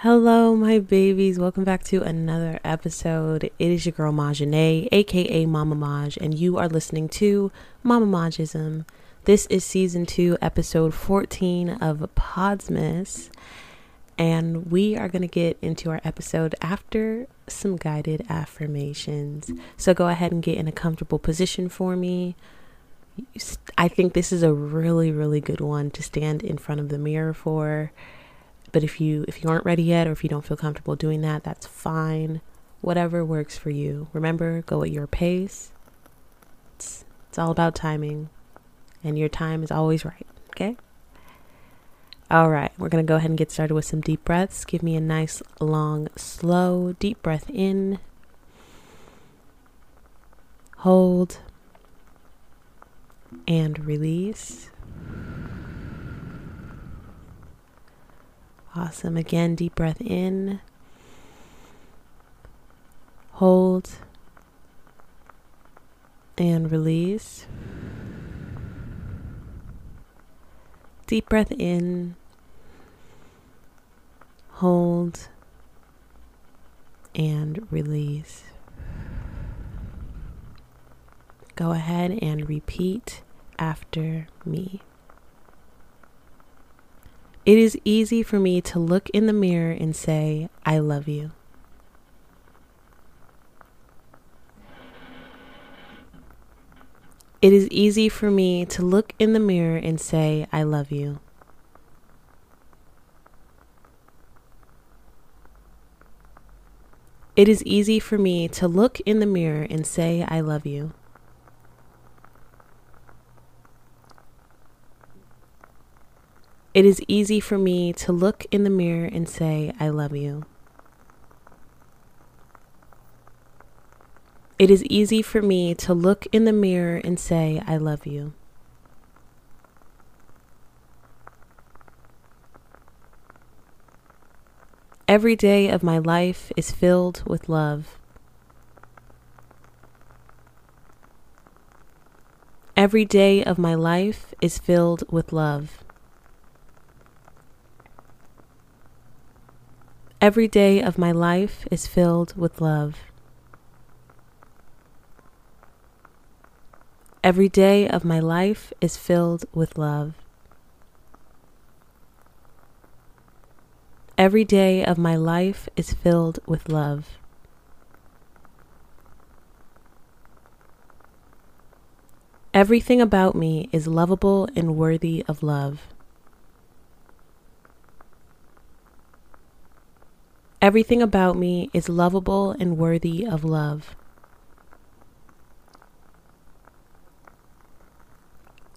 Hello, my babies. Welcome back to another episode. It is your girl Majane, aka Mama Maj, and you are listening to Mama Majism. This is season two, episode 14 of Podsmas, and we are going to get into our episode after some guided affirmations. So go ahead and get in a comfortable position for me. I think this is a really, really good one to stand in front of the mirror for. But if you if you aren't ready yet or if you don't feel comfortable doing that, that's fine. Whatever works for you. Remember, go at your pace. It's it's all about timing. And your time is always right, okay? All right, we're going to go ahead and get started with some deep breaths. Give me a nice long slow deep breath in. Hold and release. Awesome. Again, deep breath in. Hold and release. Deep breath in. Hold and release. Go ahead and repeat after me. It is easy for me to look in the mirror and say, I love you. It is easy for me to look in the mirror and say, I love you. It is easy for me to look in the mirror and say, I love you. It is easy for me to look in the mirror and say, I love you. It is easy for me to look in the mirror and say, I love you. Every day of my life is filled with love. Every day of my life is filled with love. Every day of my life is filled with love. Every day of my life is filled with love. Every day of my life is filled with love. Everything about me is lovable and worthy of love. Everything about me is lovable and worthy of love.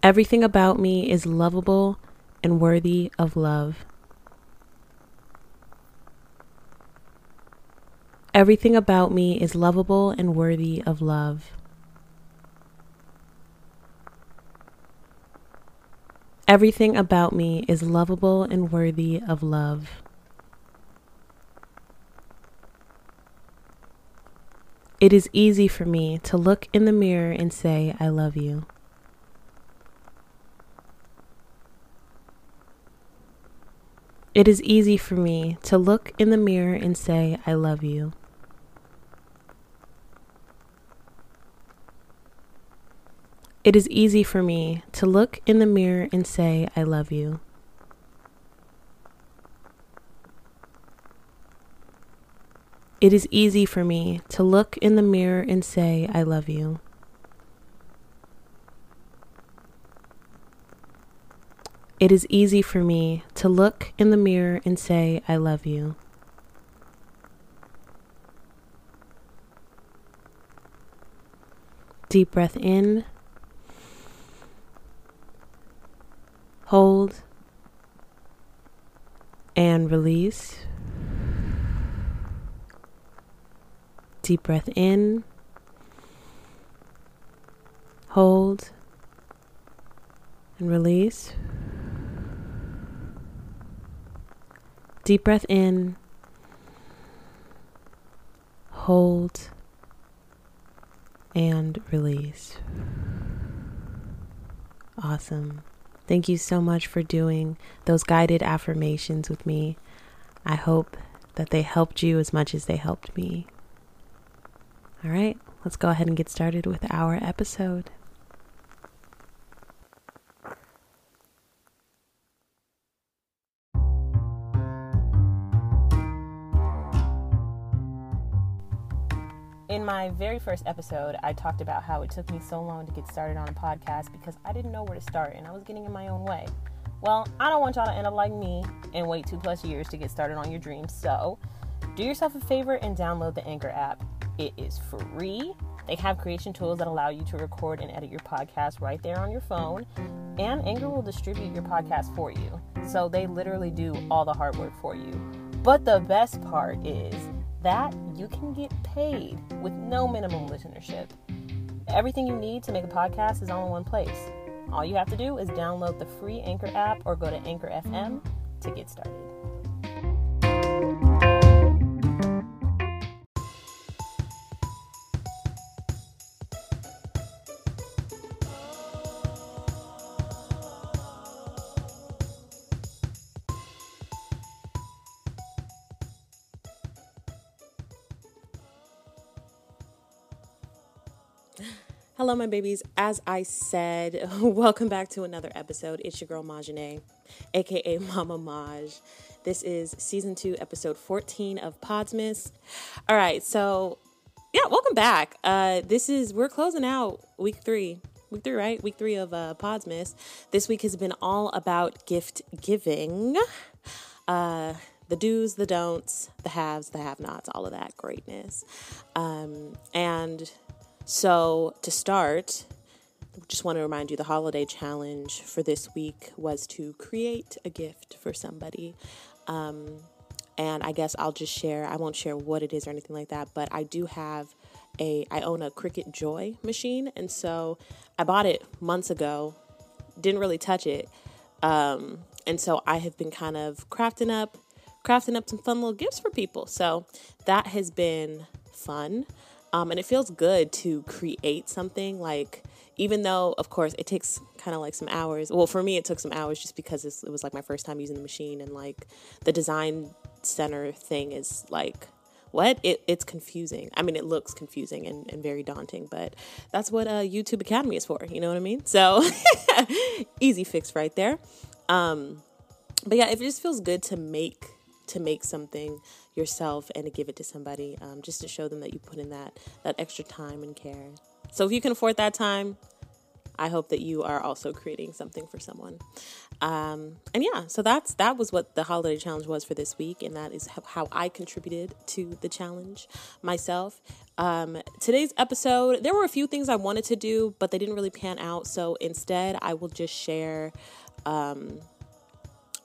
Everything about me is lovable and worthy of love. Everything about me is lovable and worthy of love. Everything about me is lovable and worthy of love. It is easy for me to look in the mirror and say, I love you. It is easy for me to look in the mirror and say, I love you. It is easy for me to look in the mirror and say, I love you. It is easy for me to look in the mirror and say, I love you. It is easy for me to look in the mirror and say, I love you. Deep breath in. Hold. And release. Deep breath in. Hold. And release. Deep breath in. Hold. And release. Awesome. Thank you so much for doing those guided affirmations with me. I hope that they helped you as much as they helped me. All right, let's go ahead and get started with our episode. In my very first episode, I talked about how it took me so long to get started on a podcast because I didn't know where to start and I was getting in my own way. Well, I don't want y'all to end up like me and wait two plus years to get started on your dreams. So, do yourself a favor and download the Anchor app. It is free. They have creation tools that allow you to record and edit your podcast right there on your phone, and Anchor will distribute your podcast for you. So, they literally do all the hard work for you. But the best part is that you can get paid with no minimum listenership. Everything you need to make a podcast is all in one place. All you have to do is download the free Anchor app or go to Anchor FM to get started. Hello, my babies. As I said, welcome back to another episode. It's your girl Majane, aka Mama Maj. This is season two, episode 14 of Podsmas. All right, so yeah, welcome back. Uh, this is we're closing out week three. Week three, right? Week three of uh, Podsmas. This week has been all about gift giving. Uh, the do's, the don'ts, the haves, the have nots, all of that greatness. Um, and so, to start, just want to remind you the holiday challenge for this week was to create a gift for somebody. Um, and I guess I'll just share, I won't share what it is or anything like that, but I do have a, I own a Cricut Joy machine. And so I bought it months ago, didn't really touch it. Um, and so I have been kind of crafting up, crafting up some fun little gifts for people. So that has been fun. Um, and it feels good to create something like, even though, of course, it takes kind of like some hours. Well, for me, it took some hours just because it was like my first time using the machine, and like the design center thing is like, what? It, it's confusing. I mean, it looks confusing and, and very daunting, but that's what uh, YouTube Academy is for. You know what I mean? So, easy fix right there. Um, but yeah, it just feels good to make to make something yourself and to give it to somebody um, just to show them that you put in that that extra time and care. So if you can afford that time i hope that you are also creating something for someone. Um, and yeah so that's that was what the holiday challenge was for this week and that is how i contributed to the challenge myself. Um, today's episode there were a few things i wanted to do but they didn't really pan out so instead i will just share um,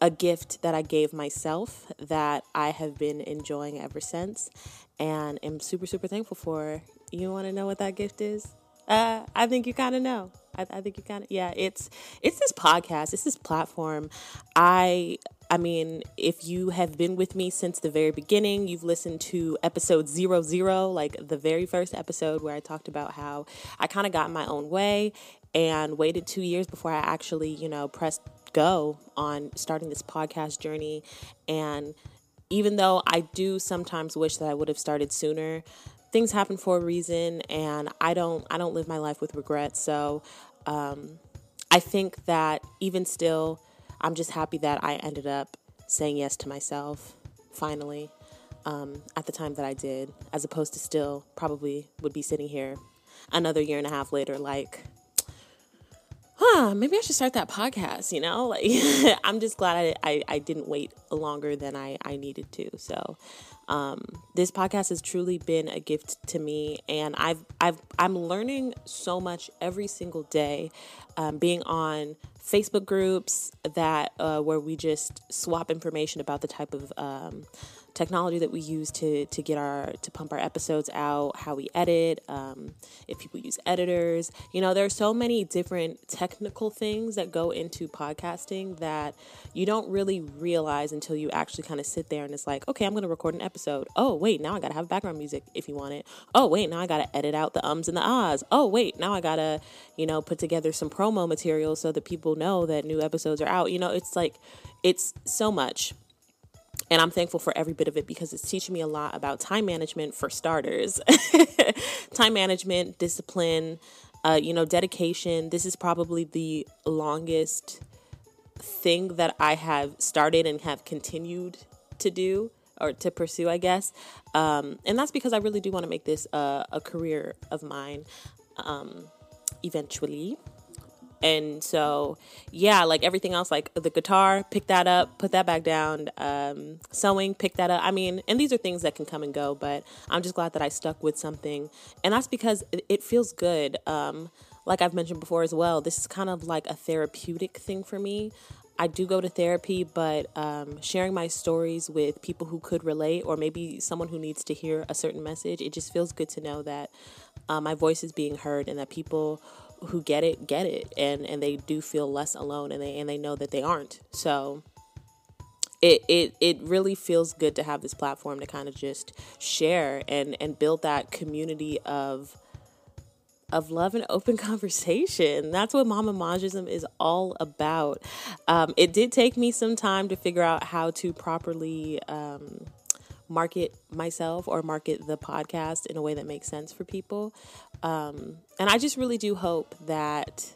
a gift that I gave myself that I have been enjoying ever since and am super, super thankful for. You want to know what that gift is? Uh, I think you kind of know. I, I think you kind of yeah. It's it's this podcast. It's this platform. I I mean, if you have been with me since the very beginning, you've listened to episode zero zero, like the very first episode where I talked about how I kind of got my own way and waited two years before I actually, you know, pressed go on starting this podcast journey. And even though I do sometimes wish that I would have started sooner, things happen for a reason and I don't I don't live my life with regret. So um, I think that even still, I'm just happy that I ended up saying yes to myself finally um, at the time that I did, as opposed to still probably would be sitting here another year and a half later, like, huh, maybe I should start that podcast, you know? Like I'm just glad I, I, I, didn't wait longer than I, I needed to. So um, this podcast has truly been a gift to me and I've I've I'm learning so much every single day. Um, being on Facebook groups that uh, where we just swap information about the type of um, technology that we use to to get our to pump our episodes out, how we edit, um, if people use editors. You know, there are so many different technical things that go into podcasting that you don't really realize until you actually kind of sit there and it's like, okay, I'm going to record an episode. Oh wait, now I got to have background music if you want it. Oh wait, now I got to edit out the ums and the ahs. Oh wait, now I got to you know put together some promo material so that people know that new episodes are out. You know, it's like it's so much and I'm thankful for every bit of it because it's teaching me a lot about time management for starters. time management, discipline, uh, you know, dedication. This is probably the longest thing that I have started and have continued to do or to pursue, I guess. Um, and that's because I really do want to make this a, a career of mine um, eventually. And so, yeah, like everything else, like the guitar, pick that up, put that back down. Um, sewing, pick that up. I mean, and these are things that can come and go, but I'm just glad that I stuck with something. And that's because it, feels good. Um, like I've mentioned before as well, this is kind of like a therapeutic thing for me. I do go to therapy, but um, sharing my stories with people who could relate, or maybe someone who needs to hear a certain message, it just feels good to know that uh, my voice is being heard and that people who get it get it, and and they do feel less alone, and they and they know that they aren't. So it it it really feels good to have this platform to kind of just share and and build that community of of love and open conversation. That's what Mama Majism is all about. Um, it did take me some time to figure out how to properly um, market myself or market the podcast in a way that makes sense for people. Um, and I just really do hope that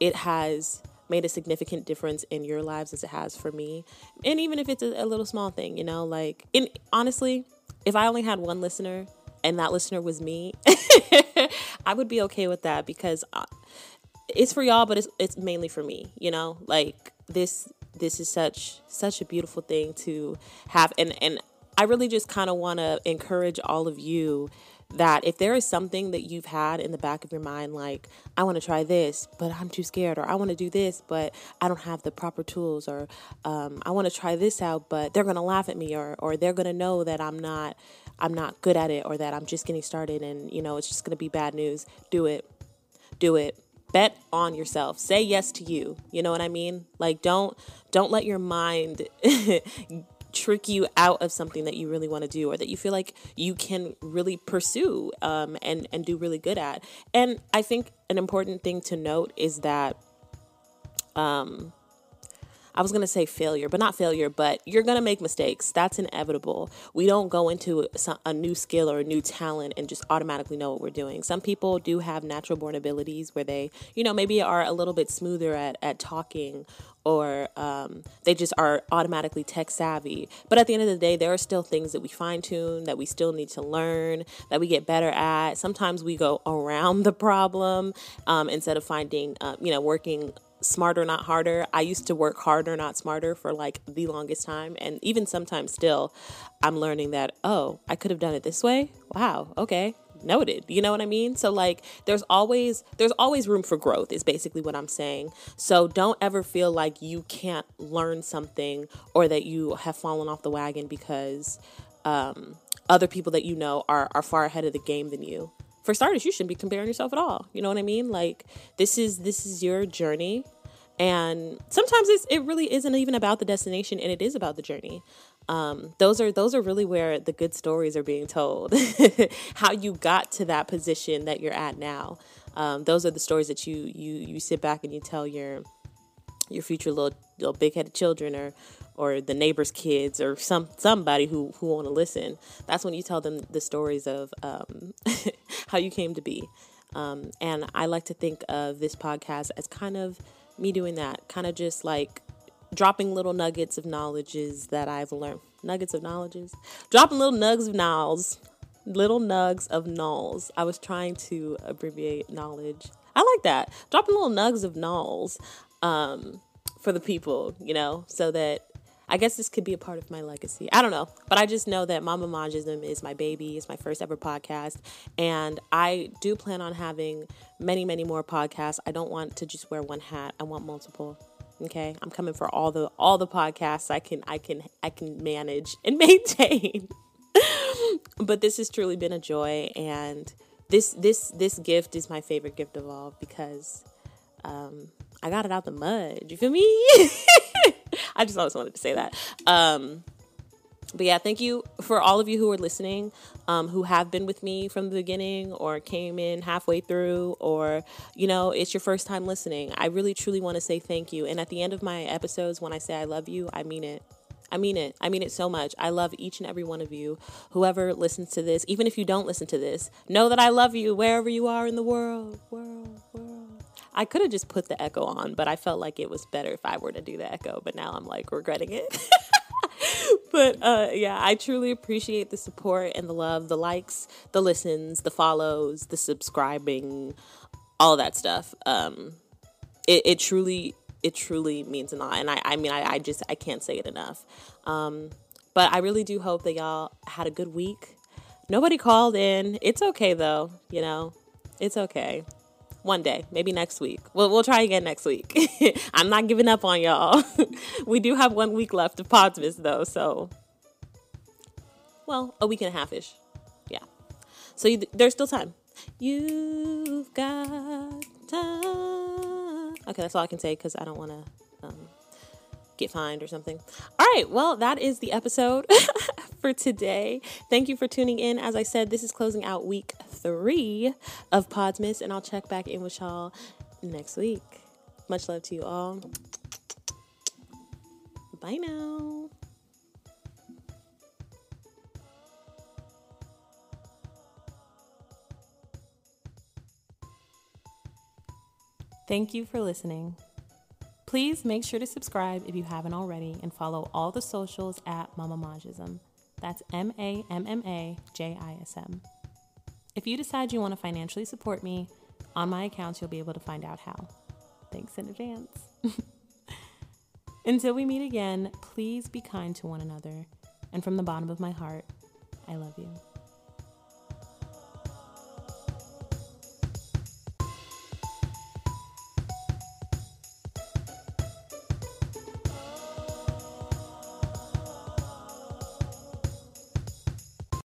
it has made a significant difference in your lives as it has for me. And even if it's a, a little small thing, you know, like, in honestly, if I only had one listener and that listener was me, I would be okay with that because uh, it's for y'all, but it's it's mainly for me. You know, like this this is such such a beautiful thing to have, and and I really just kind of want to encourage all of you that if there is something that you've had in the back of your mind, like, I want to try this, but I'm too scared, or I want to do this, but I don't have the proper tools, or um, I want to try this out, but they're going to laugh at me, or, or they're going to know that I'm not I'm not good at it or that I'm just getting started and you know it's just going to be bad news. Do it. Do it. Bet on yourself. Say yes to you. You know what I mean? Like don't don't let your mind trick you out of something that you really want to do or that you feel like you can really pursue um, and and do really good at. And I think an important thing to note is that um, I was going to say failure, but not failure, but you're going to make mistakes. That's inevitable. We don't go into a new skill or a new talent and just automatically know what we're doing. Some people do have natural born abilities where they, you know, maybe are a little bit smoother at, at talking or um, they just are automatically tech savvy. But at the end of the day, there are still things that we fine tune, that we still need to learn, that we get better at. Sometimes we go around the problem um, instead of finding, uh, you know, working smarter, not harder. I used to work harder, not smarter for like the longest time. And even sometimes still, I'm learning that, oh, I could have done it this way. Wow. Okay. Noted. You know what I mean? So like there's always there's always room for growth is basically what I'm saying. So don't ever feel like you can't learn something or that you have fallen off the wagon because um, other people that you know are are far ahead of the game than you for starters you shouldn't be comparing yourself at all you know what i mean like this is this is your journey and sometimes it's, it really isn't even about the destination and it is about the journey. Um, those are those are really where the good stories are being told how you got to that position that you're at now. Um, those are the stories that you you you sit back and you tell your your future little little big-headed children or or the neighbor's kids or some somebody who who want to listen. That's when you tell them the stories of um, how you came to be. Um, and i like to think of this podcast as kind of me doing that, kind of just like dropping little nuggets of knowledges that I've learned. Nuggets of knowledges? Dropping little nugs of knowledge. Little nugs of knowledge. I was trying to abbreviate knowledge. I like that. Dropping little nugs of knowledge um, for the people, you know, so that I guess this could be a part of my legacy. I don't know. But I just know that Mama Majism is my baby. It's my first ever podcast. And I do plan on having many, many more podcasts. I don't want to just wear one hat. I want multiple. Okay. I'm coming for all the all the podcasts I can I can I can manage and maintain. but this has truly been a joy and this this this gift is my favorite gift of all because um I got it out the mud. You feel me? I just always wanted to say that. Um, but yeah, thank you for all of you who are listening, um, who have been with me from the beginning or came in halfway through, or you know, it's your first time listening. I really truly want to say thank you. And at the end of my episodes, when I say I love you, I mean it. I mean it. I mean it so much. I love each and every one of you. Whoever listens to this, even if you don't listen to this, know that I love you wherever you are in the world. World, world. I could have just put the echo on, but I felt like it was better if I were to do the echo, but now I'm like regretting it. but uh, yeah, I truly appreciate the support and the love, the likes, the listens, the follows, the subscribing, all that stuff. Um, it, it truly, it truly means a lot. And I, I mean, I, I just, I can't say it enough. Um, but I really do hope that y'all had a good week. Nobody called in. It's okay though, you know, it's okay one day, maybe next week. We'll, we'll try again next week. I'm not giving up on y'all. we do have one week left of Podmas though, so well, a week and a half ish. Yeah. So you, there's still time. You've got time. Okay, that's all I can say because I don't want to um, get fined or something. All right, well, that is the episode for today. Thank you for tuning in. As I said, this is closing out week three of Podmas, and I'll check back in with y'all next week. Much love to you all. Bye now. Thank you for listening. Please make sure to subscribe if you haven't already and follow all the socials at Mama Majism. That's M A M M A J I S M. If you decide you want to financially support me, on my accounts you'll be able to find out how. Thanks in advance. Until we meet again, please be kind to one another. And from the bottom of my heart, I love you.